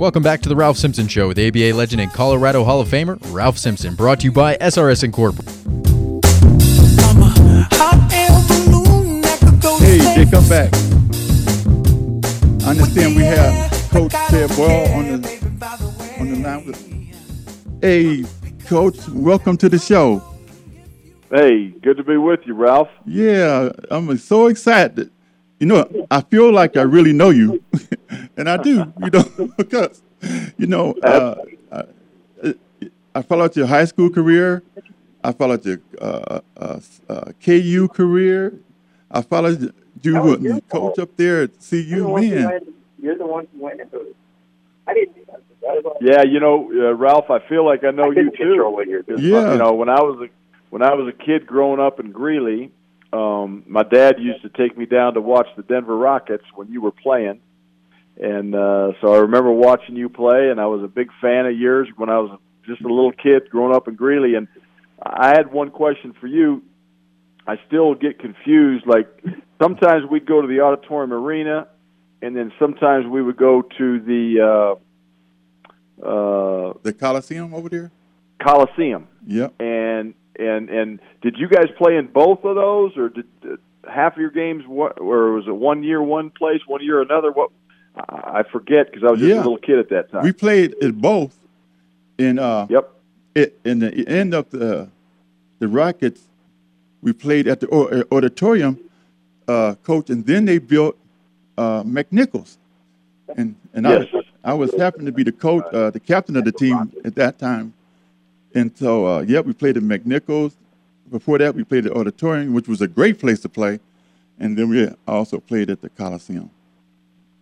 Welcome back to the Ralph Simpson Show with ABA legend and Colorado Hall of Famer Ralph Simpson, brought to you by SRS Incorporated. Hey, they come back. I understand we have Coach Tad Boyle on the on the line. With, hey, Coach, welcome to the show. Hey, good to be with you, Ralph. Yeah, I'm so excited. You know, I feel like I really know you, and I do. You know, because you know, uh, I, I followed your high school career. I followed your uh, uh, uh KU career. I followed you with coach up there at CU. Man, you're the one who went into it. I didn't. Yeah, you know, uh, Ralph, I feel like I know I you too. Yeah, you know, when I was a when I was a kid growing up in Greeley, um, my dad used to take me down to watch the Denver Rockets when you were playing, and uh, so I remember watching you play, and I was a big fan of yours when I was just a little kid growing up in Greeley. And I had one question for you. I still get confused. Like sometimes we'd go to the auditorium arena, and then sometimes we would go to the uh, uh, the Coliseum over there. Coliseum. Yep. And and and did you guys play in both of those, or did, did half of your games, or was it one year one place, one year another? What I forget because I was just yeah. a little kid at that time. We played in both. In uh, yep. It, in the end of the the Rockets, we played at the auditorium, uh, coach, and then they built uh, McNichols, and and yes. I I was happened to be the coach, uh, the captain of the team at that time, and so, uh, yeah, we played at McNichols. Before that, we played at Auditorium, which was a great place to play. And then we also played at the Coliseum.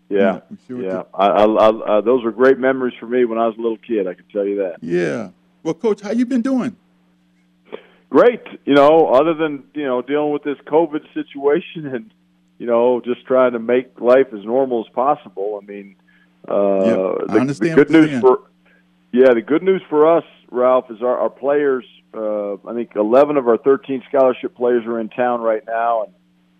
Yeah, yeah. Sure yeah. I, I, I, those were great memories for me when I was a little kid. I can tell you that. Yeah. Well, Coach, how you been doing? Great. You know, other than you know dealing with this COVID situation and you know just trying to make life as normal as possible. I mean, uh, yeah, I the, understand the good news for yeah, the good news for us, Ralph, is our, our players. Uh, I think 11 of our 13 scholarship players are in town right now, and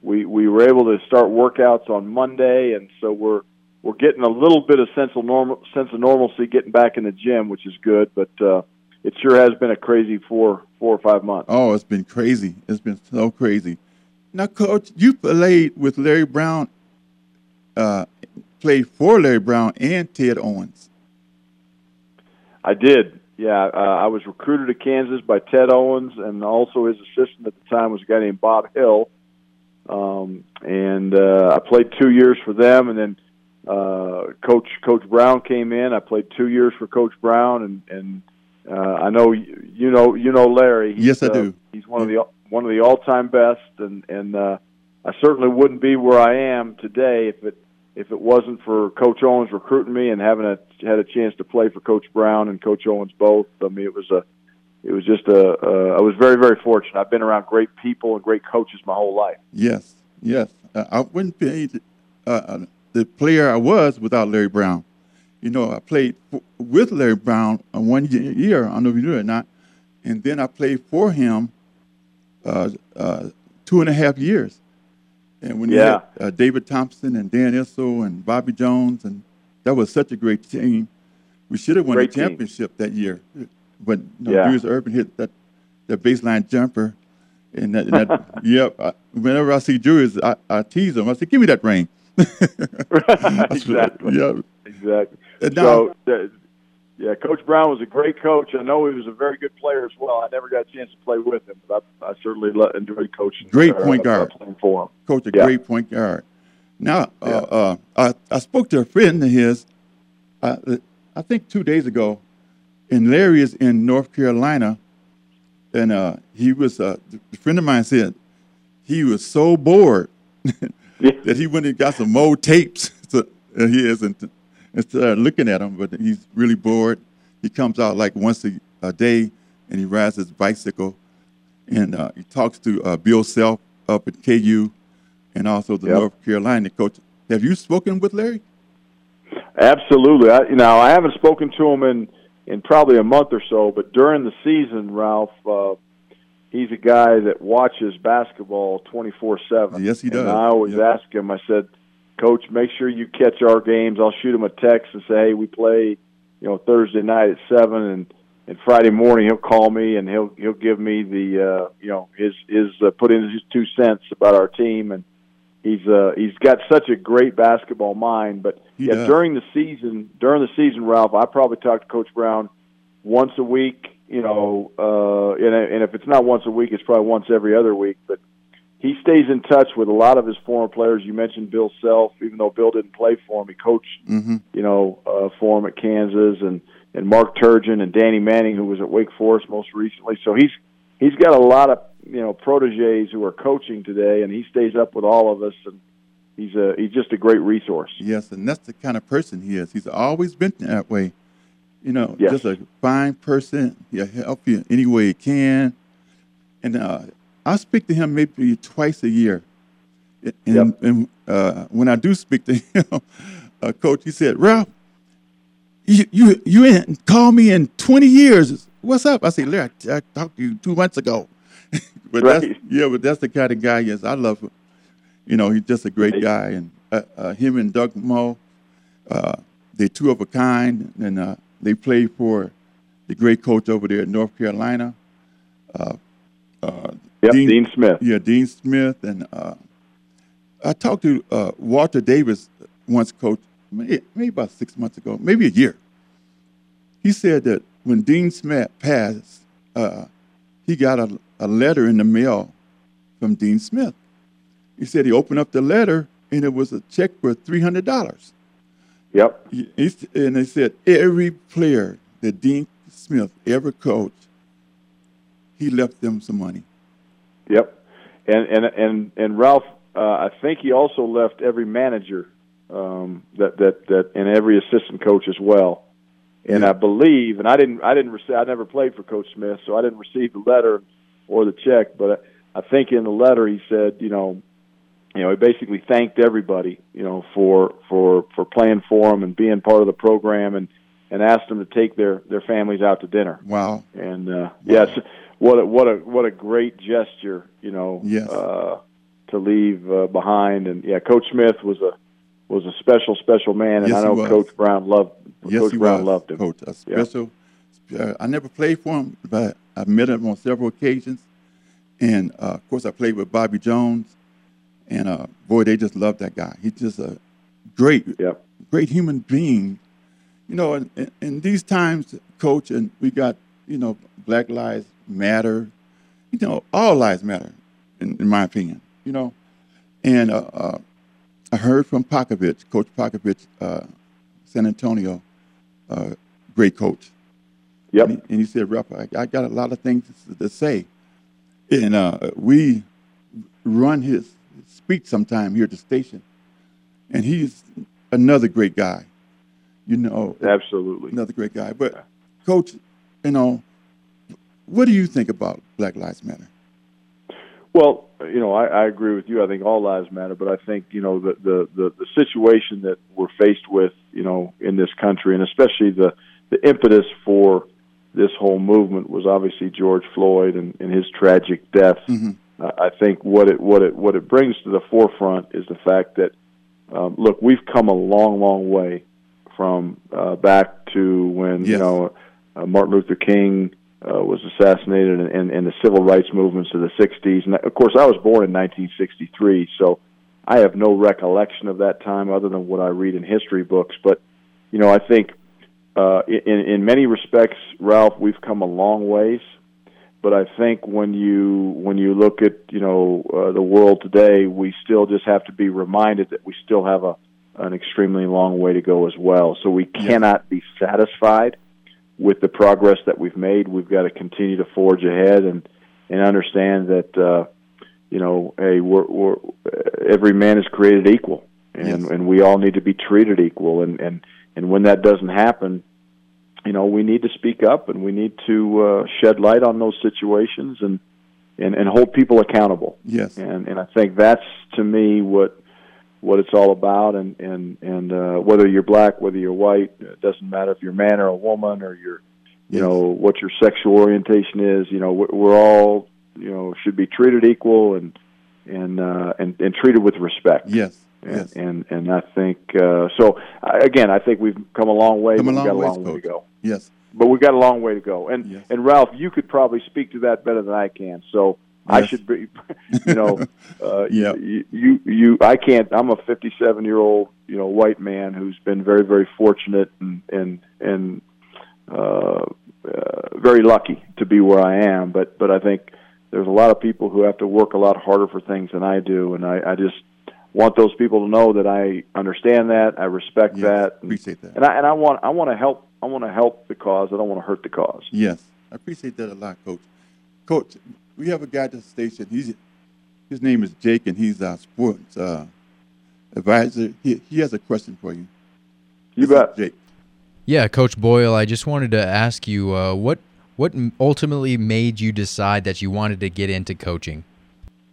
we we were able to start workouts on Monday, and so we're we're getting a little bit of sense of normal sense of normalcy getting back in the gym, which is good. But uh, it sure has been a crazy four four or five months. Oh, it's been crazy. It's been so crazy. Now, Coach, you played with Larry Brown, uh, played for Larry Brown and Ted Owens. I did. Yeah, uh, I was recruited to Kansas by Ted Owens, and also his assistant at the time was a guy named Bob Hill. Um, and uh, I played two years for them, and then uh, Coach Coach Brown came in. I played two years for Coach Brown, and and uh, I know you know you know Larry. He's, yes, I do. Uh, he's one of the one of the all time best, and and uh, I certainly wouldn't be where I am today if it if it wasn't for Coach Owens recruiting me and having a, had a chance to play for Coach Brown and Coach Owens both, I mean, it was a, it was just a, uh, I was very, very fortunate. I've been around great people and great coaches my whole life. Yes, yes. Uh, I wouldn't be uh, uh the player I was without Larry Brown. You know, I played with Larry Brown one year. I don't know if you knew it or not. And then I played for him uh, uh, two and a half years. And when yeah. you had uh, David Thompson and Dan Issel and Bobby Jones, and that was such a great team. We should have won great the championship team. that year, but you know, yeah. Julius Erving hit that that baseline jumper, and that, and that yep. I, whenever I see Julius, I, I tease him. I say, "Give me that ring." exactly. Yeah. Exactly. And now, so, yeah, Coach Brown was a great coach. I know he was a very good player as well. I never got a chance to play with him, but I, I certainly enjoyed coaching. Great uh, point guard. Playing for him. Coach, a yeah. great point guard. Now, uh, uh, I, I spoke to a friend of his, uh, I think two days ago, and Larry is in North Carolina, and uh, he was uh, a friend of mine said he was so bored that he went and got some old tapes. So, uh, he isn't instead of looking at him, but he's really bored. He comes out like once a, a day and he rides his bicycle and uh, he talks to uh, Bill Self up at KU and also the Yep. North Carolina coach. Have you spoken with Larry? Absolutely. I, you know, I haven't spoken to him in in probably a month or so, but during the season, Ralph, uh, he's a guy that watches basketball twenty four seven. Yes, he does. And I always Yep. ask him. I said, Coach, make sure you catch our games. I'll shoot him a text and say, Hey, we play, you know, Thursday night at seven, and and Friday morning he'll call me and he'll he'll give me the uh, you know his his uh, put in his two cents about our team and. He's uh he's got such a great basketball mind, but He yeah, does. during the season, during the season, Ralph, I probably talk to Coach Brown once a week. You know, uh, and, and if it's not once a week, it's probably once every other week. But he stays in touch with a lot of his former players. You mentioned Bill Self, even though Bill didn't play for him, he coached, Mm-hmm. you know, uh, for him at Kansas, and and Mark Turgeon and Danny Manning, who was at Wake Forest most recently. So he's he's got a lot of you know proteges who are coaching today, and he stays up with all of us, and he's a he's just a great resource. Yes, and that's the kind of person he is. He's always been that way. You know, Yes. just a fine person. He'll help you any way he can. And uh, I speak to him maybe twice a year. And, Yep. and uh, when I do speak to him, uh, Coach, he said, Ralph, you you you ain't called me in 20 years. What's up? I said, Larry, I, I talked to you two months ago. but that's Right. yeah, but that's the kind of guy. Yes, I love him. You know, he's just a great guy, and uh, uh, him and Doug Moe, uh, they're two of a kind, and uh, they play for the great coach over there in North Carolina. Uh, uh, Yep, Dean, Smith. yeah, Dean Smith, and uh, I talked to uh, Walter Davis once, coach, may- maybe about six months ago, maybe a year. He said that when Dean Smith passed, uh, he got a, a letter in the mail from Dean Smith. He said he opened up the letter and it was a check for three hundred dollars. Yep. And they said every player that Dean Smith ever coached, he left them some money. Yep, and and and and Ralph, uh, I think he also left every manager um, that that that and every assistant coach as well. And Yeah. I believe, and I didn't, I didn't receive, I never played for Coach Smith, so I didn't receive the letter or the check. But I think in the letter he said, you know, you know, he basically thanked everybody, you know, for for for playing for him and being part of the program, and and asked them to take their their families out to dinner. Wow. And uh, yes, what a, what a what a great gesture, you know, Yes. uh, to leave uh, behind. And yeah, Coach Smith was a was a special special man, and Yes, I know. Coach Brown loved Yes, Coach Brown was, loved him. Coach, a special. Uh, I never played for him, but I met him on several occasions. And uh, of course, I played with Bobby Jones, and uh, boy, they just loved that guy. He's just a great, Yep. great human being. You know, in, in, in these times, Coach, and we got you know Black Lives Matter. You know, all lives matter, in, in my opinion. You know, and uh, uh, I heard from Popovich, Coach Popovich, uh, San Antonio, uh, great coach. Yep. And he, and he said, Ralph, I, I got a lot of things to, to say. And uh, we run his speech sometime here at the station. And he's another great guy. You know, Absolutely. another great guy. But, Coach, you know, what do you think about Black Lives Matter? Well, you know, I, I agree with you. I think all lives matter, but I think you know the, the the the situation that we're faced with, you know, in this country, and especially the the impetus for this whole movement was obviously George Floyd and, and his tragic death. Mhm. I I think what it what it what it brings to the forefront is the fact that um, look, we've come a long, long way from uh, back to when you know uh, Martin Luther King uh, was assassinated and, and, and the civil rights movements of the 60s. And of course, I was born in 1963, so I have no recollection of that time other than what I read in history books. But, you know, I think uh, in, in many respects, Ralph, we've come a long ways. But I think when you when you look at you know uh, the world today, we still just have to be reminded that we still have a an extremely long way to go as well. So we cannot be satisfied with the progress that we've made. We've got to continue to forge ahead and and understand that uh, you know, hey, we're, we're every man is created equal, and yes. and we all need to be treated equal, and and and when that doesn't happen, you know, we need to speak up and we need to uh, shed light on those situations and and and hold people accountable. Yes, and and I think that's to me what what it's all about, and and and uh, whether you're black, whether you're white, it doesn't matter if you're a man or a woman or you're you yes. know what your sexual orientation is. You know, we're all you know should be treated equal and and uh, and and treated with respect. Yes. And, yes. and and I think uh, so. Again, I think we've come a long way. Come a long we've got a long Coach. way to go. Yes, but we've got a long way to go. And yes. and Ralph, you could probably speak to that better than I can. So. I should be, you know, uh, yeah. You, you you I can't. I'm a 57 year old you know white man who's been very very fortunate and and and uh, uh, very lucky to be where I am. But but I think there's a lot of people who have to work a lot harder for things than I do, and I, I just want those people to know that I understand that, I respect yes, that, and, appreciate that, and I and I want I want to help I want to help the cause. I don't want to hurt the cause. Yes, I appreciate that a lot, Coach. Coach, we have a guy at the station. He's his name is Jake, and he's our sports uh, advisor. He he has a question for you. You this bet, Jake. Yeah, Coach Boyle, I just wanted to ask you uh, what what ultimately made you decide that you wanted to get into coaching?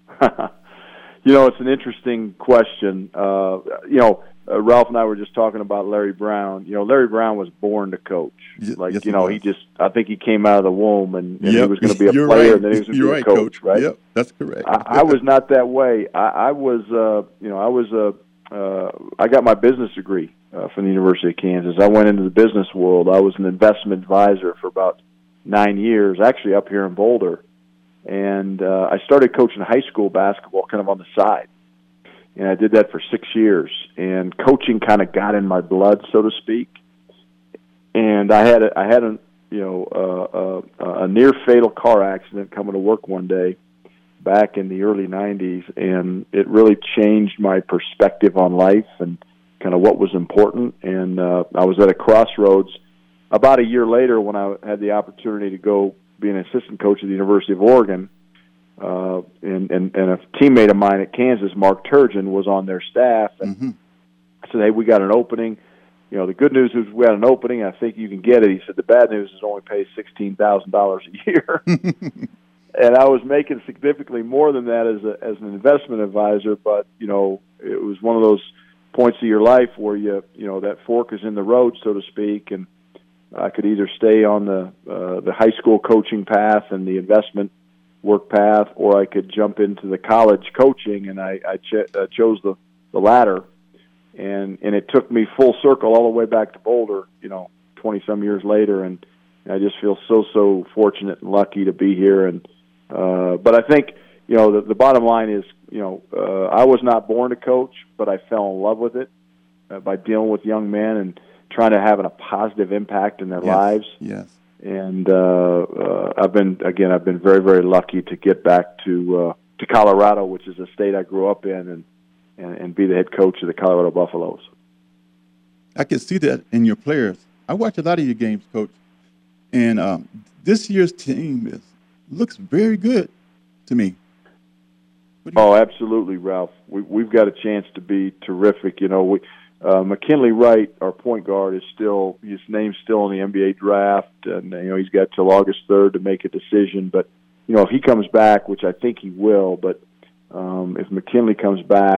you know, it's an interesting question. Uh, you know, uh, Ralph and I were just talking about Larry Brown. You know, Larry Brown was born to coach. Like, yes, you know, he, he, just, I think he came out of the womb and, and yep. he was going to be a You're player right. and then he was going to be right, a coach, coach, right? Yep, that's correct. I, I was not that way. I, I was, uh, you know, I was a, uh, I got my business degree uh, from the University of Kansas. I went into the business world. I was an investment advisor for about nine years, actually up here in Boulder. And uh, I started coaching high school basketball kind of on the side. And I did that for six years. And coaching kind of got in my blood, so to speak. And I had a, I had a you know uh, uh, a near fatal car accident coming to work one day back in the early 90s and it really changed my perspective on life and kind of what was important and uh, I was at a crossroads about a year later, when I had the opportunity to go be an assistant coach at the University of Oregon, uh, and, and, and a teammate of mine at Kansas, Mark Turgeon, was on their staff, and mm-hmm. I said, "Hey, we got an opening. You know, the good news is we got an opening. I think you can get it." He said, "The bad news is only pays sixteen thousand dollars a year." and I was making significantly more than that as a as an investment advisor, but you know, it was one of those points of your life where you you know that fork is in the road, so to speak, and I could either stay on the uh, the high school coaching path and the investment work path, or I could jump into the college coaching, and I, I ch- uh, chose the the latter. And and it took me full circle all the way back to Boulder, you know, twenty some years later, and I just feel so so fortunate and lucky to be here. And uh, but I think you know the, the bottom line is you know uh, I was not born to coach, but I fell in love with it uh, by dealing with young men and trying to have a positive impact in their yes, lives. Yes. And uh, uh, I've been again, I've been very, very lucky to get back to uh, to Colorado, which is a state I grew up in, and, and and be the head coach of the Colorado Buffaloes. I can see that in your players. I watch a lot of your games, coach, and um, this year's team is looks very good to me. Oh, absolutely, Ralph. We, we've got a chance to be terrific. You know, we uh, McKinley Wright, our point guard, is still his name's still in the NBA draft, and you know he's got till August third to make a decision. But you know if he comes back, which I think he will, but um, if McKinley comes back.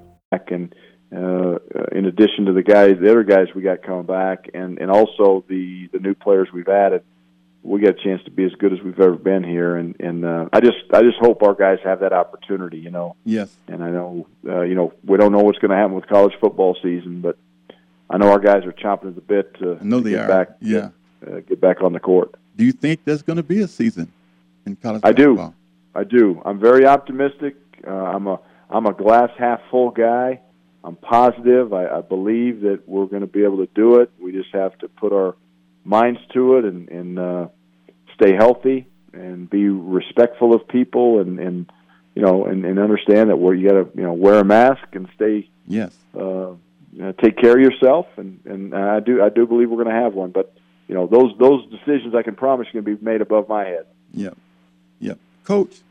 Addition to the guys, the other guys we got coming back, and and also the the new players we've added, we got a chance to be as good as we've ever been here. And and uh, I just I just hope our guys have that opportunity. You know. Yes. And I know uh, you know we don't know what's going to happen with college football season, but I know our guys are chomping at the bit to, I know to they get are. back. Yeah. uh, get back on the court. Do you think there's going to be a season in college I do. I do. I'm very optimistic. Uh, I'm a I'm a glass half full guy. I'm positive. I, I believe that we're going to be able to do it. We just have to put our minds to it and, and uh, stay healthy and be respectful of people and, and you know and, and understand that where you got to you know wear a mask and stay Yes. uh, take care of yourself, and and I do I do believe we're going to have one. But you know those those decisions I can promise you going to be made above my head. Yep. Yep. Coach,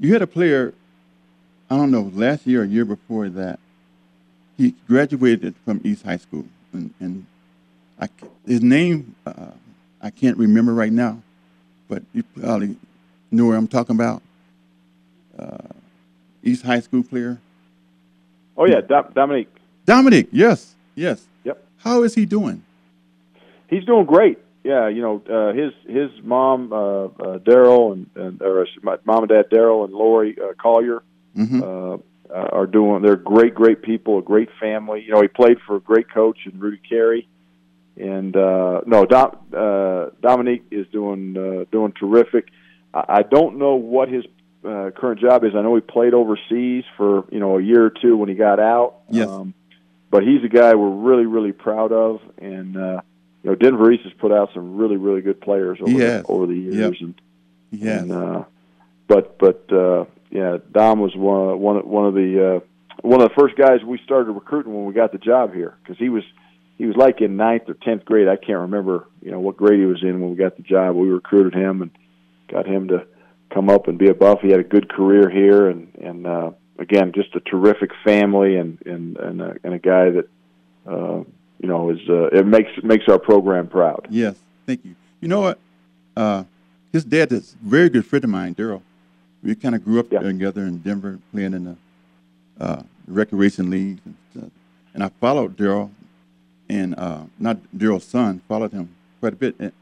you had a player, I don't know, last year or year before that. He graduated from East High School, and, and I, his name uh, I can't remember right now, but you probably know where I'm talking about. Uh, East High School player Oh yeah, Dom- Dominique, Dominic. Yes, yes. Yep. How is he doing? he's doing great. Yeah, you know uh, his his mom uh, uh, Daryl and, and or uh, my mom and dad Daryl and Lori uh, Collier hmm uh, are doing. They're great, great people, a great family. You know, he played for a great coach in Rudy Carey, and uh, no, Dom, uh, Dominique is doing uh, doing terrific. I, I don't know what his uh, current job is. I know he played overseas for you know a year or two when he got out. Yes. Um, but he's a guy we're really, really proud of, and uh, you know Denver East has put out some really, really good players over He the, over the years, Yep. and yeah. and, uh, but but uh, yeah, Dom was one one of- one of the uh, one of the first guys we started recruiting when we got the job here because he was he was like in ninth or tenth grade. I can't remember you know what grade he was in when we got the job. We recruited him and got him to come up and be a buff. He had a good career here and and uh, again just a terrific family and and and a, and a guy that uh, you know is uh, it makes makes our program proud. Yes, thank you. You know what? Uh, his dad is a very good friend of mine, Daryl. We kind of grew up Yeah. together in Denver, playing in the uh, recreation league, and, stuff. and I followed Daryl, and uh, not Daryl's son, followed him quite a bit. And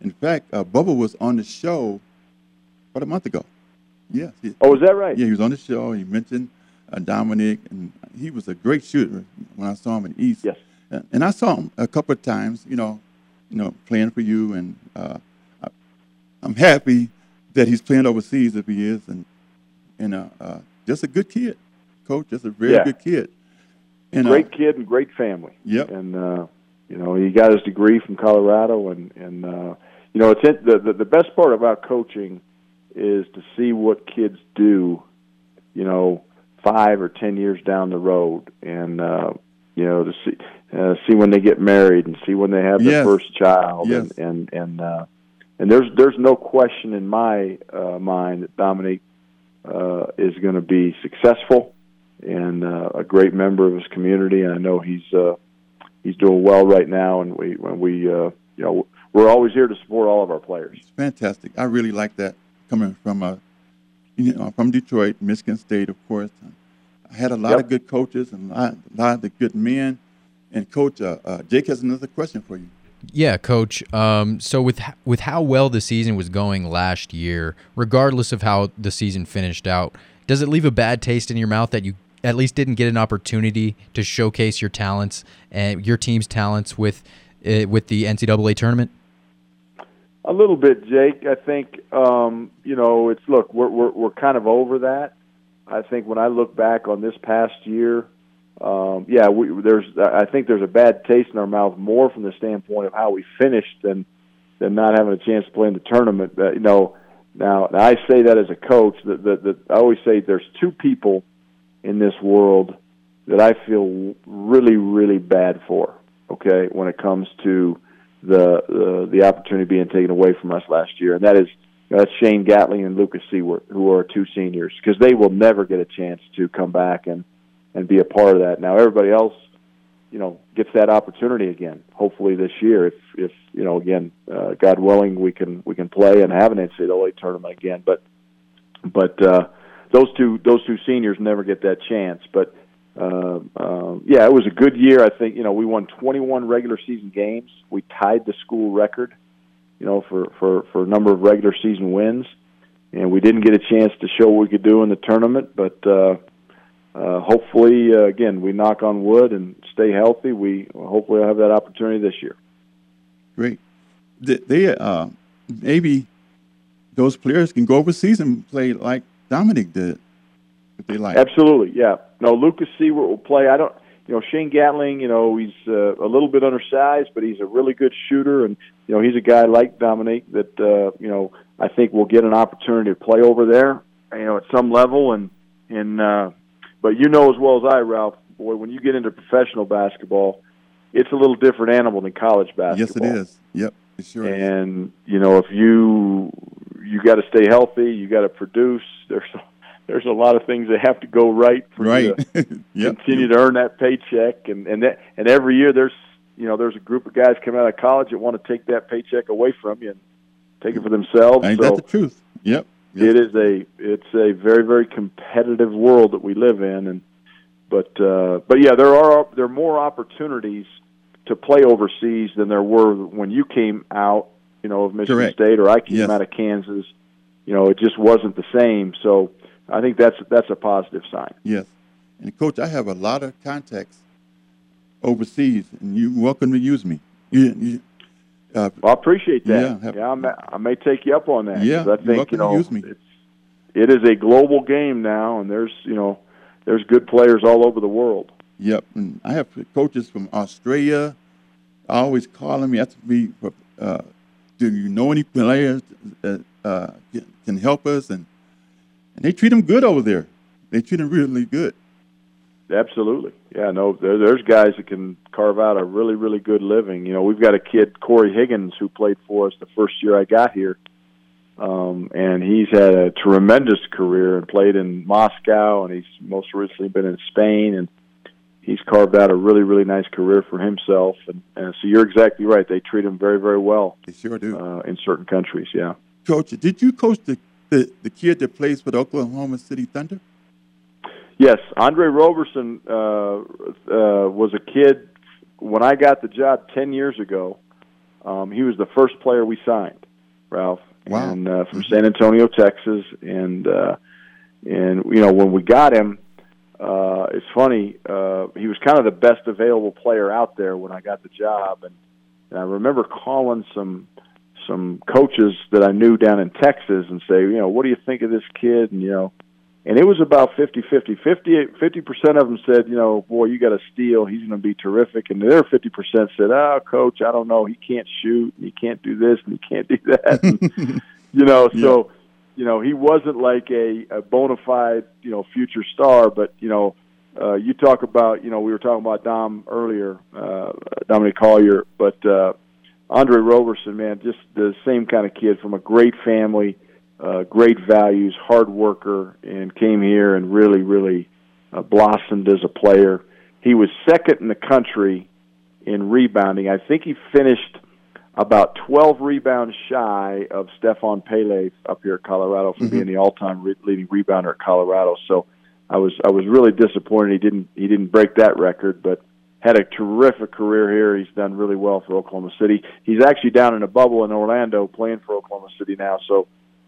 in fact, uh, Bubba was on the show about a month ago. Yes, he, Oh, is that right? yeah, he was on the show. He mentioned uh, Dominic, and he was a great shooter when I saw him in East. Yes. And I saw him a couple of times, you know, you know, playing for you, and uh, I, I'm happy that he's playing overseas if he is, and and uh, uh, just a good kid, coach, just a very Yeah. good kid. And, uh, great kid and great family. Yep. And uh, you know, he got his degree from Colorado, and and uh, you know, it's in, the, the the best part about coaching is to see what kids do. You know, five or ten years down the road, and uh, you know, to see uh, see when they get married and see when they have their Yes. first child, Yes. and and and uh, and there's there's no question in my uh, mind that Dominique uh, is going to be successful and uh, a great member of his community. And I know he's uh, he's doing well right now. And we when we uh, you know we're always here to support all of our players. It's fantastic. I really like that coming from uh, you know, from Detroit, Michigan State, of course. I had a lot Yep. of good coaches and a lot, a lot of the good men. And coach, uh, uh, Jake has another question for you. Yeah, coach. Um, so with with how well the season was going last year, regardless of how the season finished out, does it leave a bad taste in your mouth that you at least didn't get an opportunity to showcase your talents and your team's talents with uh, with the NCAA tournament? A little bit, Jake. I think um, you know it's look we're we're we're kind of over that. I think when I look back on this past year, um, yeah, we, there's I think there's a bad taste in our mouth more from the standpoint of how we finished than than not having a chance to play in the tournament. Uh, you know, now, I say that as a coach. That, that that I always say there's two people in this world that I feel really really bad for. Okay, when it comes to the the, the opportunity being taken away from us last year, and that is that's Shane Gatling and Lucas Siewert, who are two seniors, because they will never get a chance to come back and and be a part of that. Now everybody else, you know, gets that opportunity again. Hopefully this year, if if you know, again, uh, God willing, we can we can play and have an NCAA tournament again. But but uh, those two those two seniors never get that chance. But uh, uh, yeah, it was a good year. I think you know we won 21 regular season games. We tied the school record, you know, for for for a number of regular season wins, and we didn't get a chance to show what we could do in the tournament. But uh, uh, hopefully, uh, again, we knock on wood and stay healthy. We hopefully have that opportunity this year. Great. They, uh, maybe those players can go overseas and play like Dominic did, if they like. Absolutely, yeah. No, Lucas Siewert will play. I don't. You know, Shane Gatling. You know, he's uh, a little bit undersized, but he's a really good shooter, and you know, he's a guy like Dominic that uh, you know I think will get an opportunity to play over there. You know, at some level, and and uh, but you know as well as I, Ralph. Boy, when you get into professional basketball, it's a little different animal than college basketball. Yes, it is. Yep, it sure and is. you know, if you you got to stay healthy, you got to produce. There's there's a lot of things that have to go right for right. you to yep. continue to earn that paycheck. And and that and every year there's you know there's a group of guys coming out of college that want to take that paycheck away from you and take it for themselves. Ain't so that the truth? Yep. yep. It is a it's a very very competitive world that we live in, and but uh, but yeah, there are there are more opportunities to play overseas than there were when you came out, you know, of Michigan Correct. State or I came Yes. out of Kansas. You know, it just wasn't the same. So I think that's that's a positive sign. Yes. And coach, I have a lot of contacts overseas, and you're welcome to use me. You, you, uh, Well, I appreciate that. Yeah, Yeah, I may, I may take you up on that. Yeah, I think you know use me. it's it is a global game now, and there's you know there's good players all over the world. Yep, and I have coaches from Australia always calling me, asking me, uh, "Do you know any players that uh, can- can help us?" And and they treat them good over there. They treat them really good. Absolutely, yeah. No, there, there's guys that can carve out a really, really good living. You know, we've got a kid, Corey Higgins, who played for us the first year I got here, um, and he's had a tremendous career and played in Moscow, and he's most recently been in Spain, and he's carved out a really, really nice career for himself. And, and so you're exactly right; they treat him very, very well They sure do. uh, in certain countries. Yeah. Coach, did you coach the, the the kid that plays for the Oklahoma City Thunder? Yes, Andre Roberson uh, uh, was a kid when I got the job ten years ago. Um, he was the first player we signed, Ralph, Wow. and uh, from San Antonio, Texas, and uh, and you know when we got him, uh, it's funny. Uh, he was kind of the best available player out there when I got the job, and, and I remember calling some some coaches that I knew down in Texas and say, you know, what do you think of this kid? And you know, and it was about 50 50 50 percent of them said you know boy you got to steal. He's going to be terrific. And the other 50 percent said oh coach i don't know. He can't shoot and he can't do this and he can't do that. And, you know so you know he wasn't like a, a bona fide you know future star but you know uh, you talk about you know we were talking about dom earlier uh, dominic collier but uh, andre roberson man just the same kind of kid from a great family uh, great values, hard worker, and came here and really, really uh, blossomed as a player. He was second in the country in rebounding. I think he finished about 12 rebounds shy of Stephane Pelle up here at Colorado for being the all-time re- leading rebounder at Colorado. So I was I was really disappointed he didn't he didn't break that record, but had a terrific career here. He's done really well for Oklahoma City. He's actually down in a bubble in Orlando playing for Oklahoma City now. So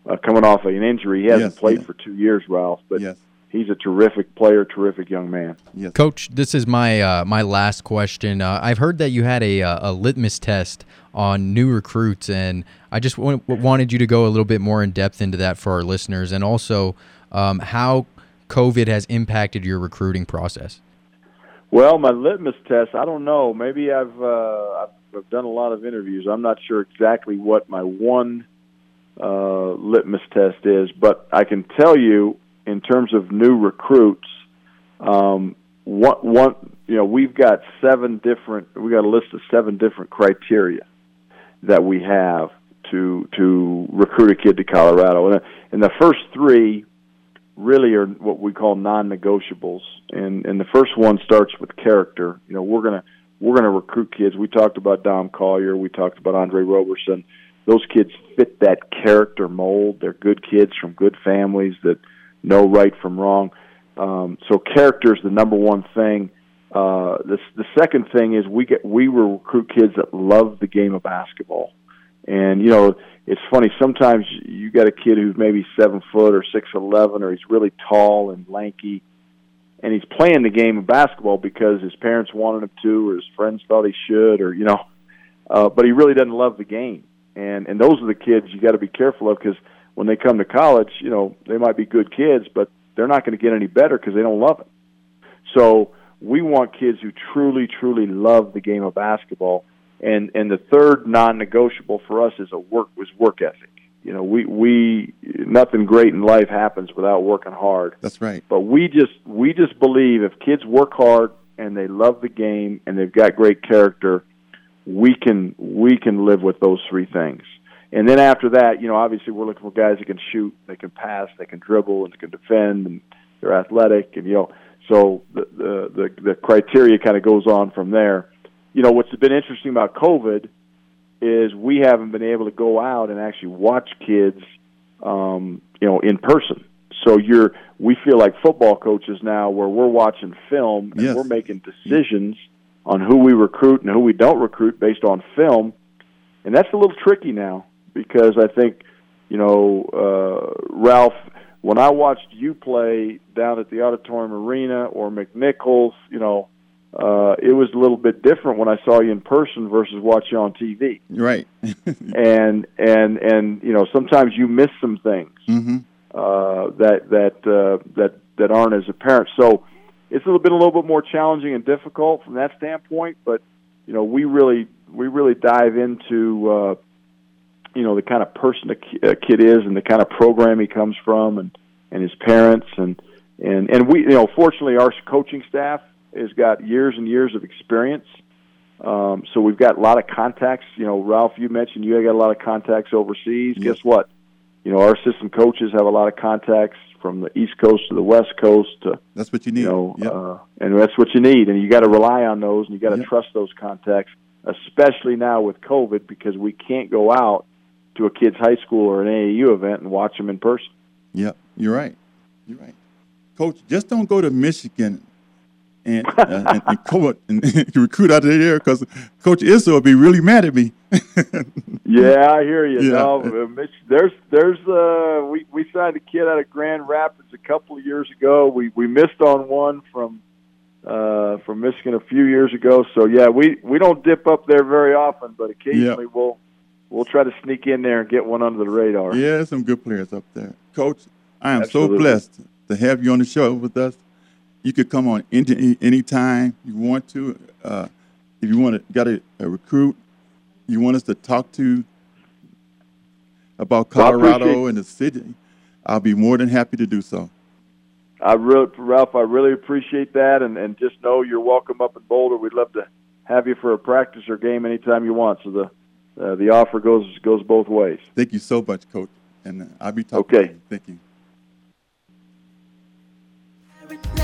uh, coming off of an injury. He hasn't Yes, played yes. for two years, Ralph, but yes, he's a terrific player, terrific young man. yes. Coach, this is my uh, my last question. Uh, I've heard that you had a uh, a litmus test on new recruits, and I just w- wanted you to go a little bit more in depth into that for our listeners, and also um, how COVID has impacted your recruiting process. Well, my litmus test, I don't know. Maybe I've uh, I've, I've done a lot of interviews. I'm not sure exactly what my one uh, litmus test is, but I can tell you in terms of new recruits, um, what one you know we've got seven different we got a list of seven different criteria that we have to to recruit a kid to Colorado, and, and the first three really are what we call non-negotiables. And and the first one starts with character. You know, we're gonna we're gonna recruit kids. We talked about Dom Collier. We talked about Andre Roberson. Those kids fit that character mold. They're good kids from good families that know right from wrong. Um, so character is the number one thing. Uh, the the second thing is we get we recruit kids that love the game of basketball, and you know it's funny sometimes you got a kid who's maybe seven foot or six eleven or he's really tall and lanky, and he's playing the game of basketball because his parents wanted him to or his friends thought he should or you know, uh, but he really doesn't love the game, and and those are the kids you got to be careful of because when they come to college, you know they might be good kids, but they're not going to get any better because they don't love it. So we want kids who truly, truly love the game of basketball. And and the third non-negotiable for us is a work was work ethic. You know, we we nothing great in life happens without working hard. That's right. But we just we just believe if kids work hard and they love the game and they've got great character, we can we can live with those three things. And then after that, you know, obviously we're looking for guys that can shoot, they can pass, they can dribble, and they can defend, and they're athletic, and you know so the the the, the criteria kind of goes on from there. You know what's been interesting about COVID is we haven't been able to go out and actually watch kids, um, you know, in person. So you're we feel like football coaches now, where we're watching film and Yes. we're making decisions on who we recruit and who we don't recruit based on film, and that's a little tricky now because I think, you know, uh, Ralph when I watched you play down at the Auditorium Arena or McNichols, you know, uh, it was a little bit different when I saw you in person versus watch you on TV. Right. And and and you know, sometimes you miss some things hmm uh, that that uh, that that aren't as apparent. So it's a little bit a little bit more challenging and difficult from that standpoint. But you know, we really we really dive into uh, you know the kind of person a a kid is and the kind of program he comes from and and his parents and and and we you know fortunately our coaching staff has got years and years of experience. Um, so we've got a lot of contacts. You know, Ralph, you mentioned you got a lot of contacts overseas. Yes. Guess what? You know, our assistant coaches have a lot of contacts from the East Coast to the West Coast to That's what you need. you know, Yep. uh, and that's what you need, and you got to rely on those, and you got to Yep. trust those contacts, especially now with COVID, because we can't go out to a kid's high school or an AAU event and watch them in person. Yep, you're right. You're right. Coach, just don't go to Michigan and uh, and, and, co- and recruit out of there because Coach Izzo will be really mad at me. Yeah, I hear you. Yeah. No, uh, Mich- there's there's uh we we signed a kid out of Grand Rapids a couple of years ago. We we missed on one from uh from Michigan a few years ago. So yeah, we we don't dip up there very often, but occasionally we'll we'll try to sneak in there and get one under the radar. yeah, some good players up there. Coach, I am Absolutely. so blessed to have you on the show with us. You could come on any anytime you want to. Uh, if you want to got a, a recruit, you want us to talk to about Colorado appreciate- and the city, I'll be more than happy to do so. I really, Ralph, I really appreciate that, and and just know you're welcome up in Boulder. We'd love to have you for a practice or game anytime you want. So the uh, the offer goes goes both ways. Thank you so much, Coach. And I'll be talking Okay. to you. Thank you.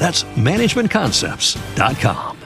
That's managementconcepts.com.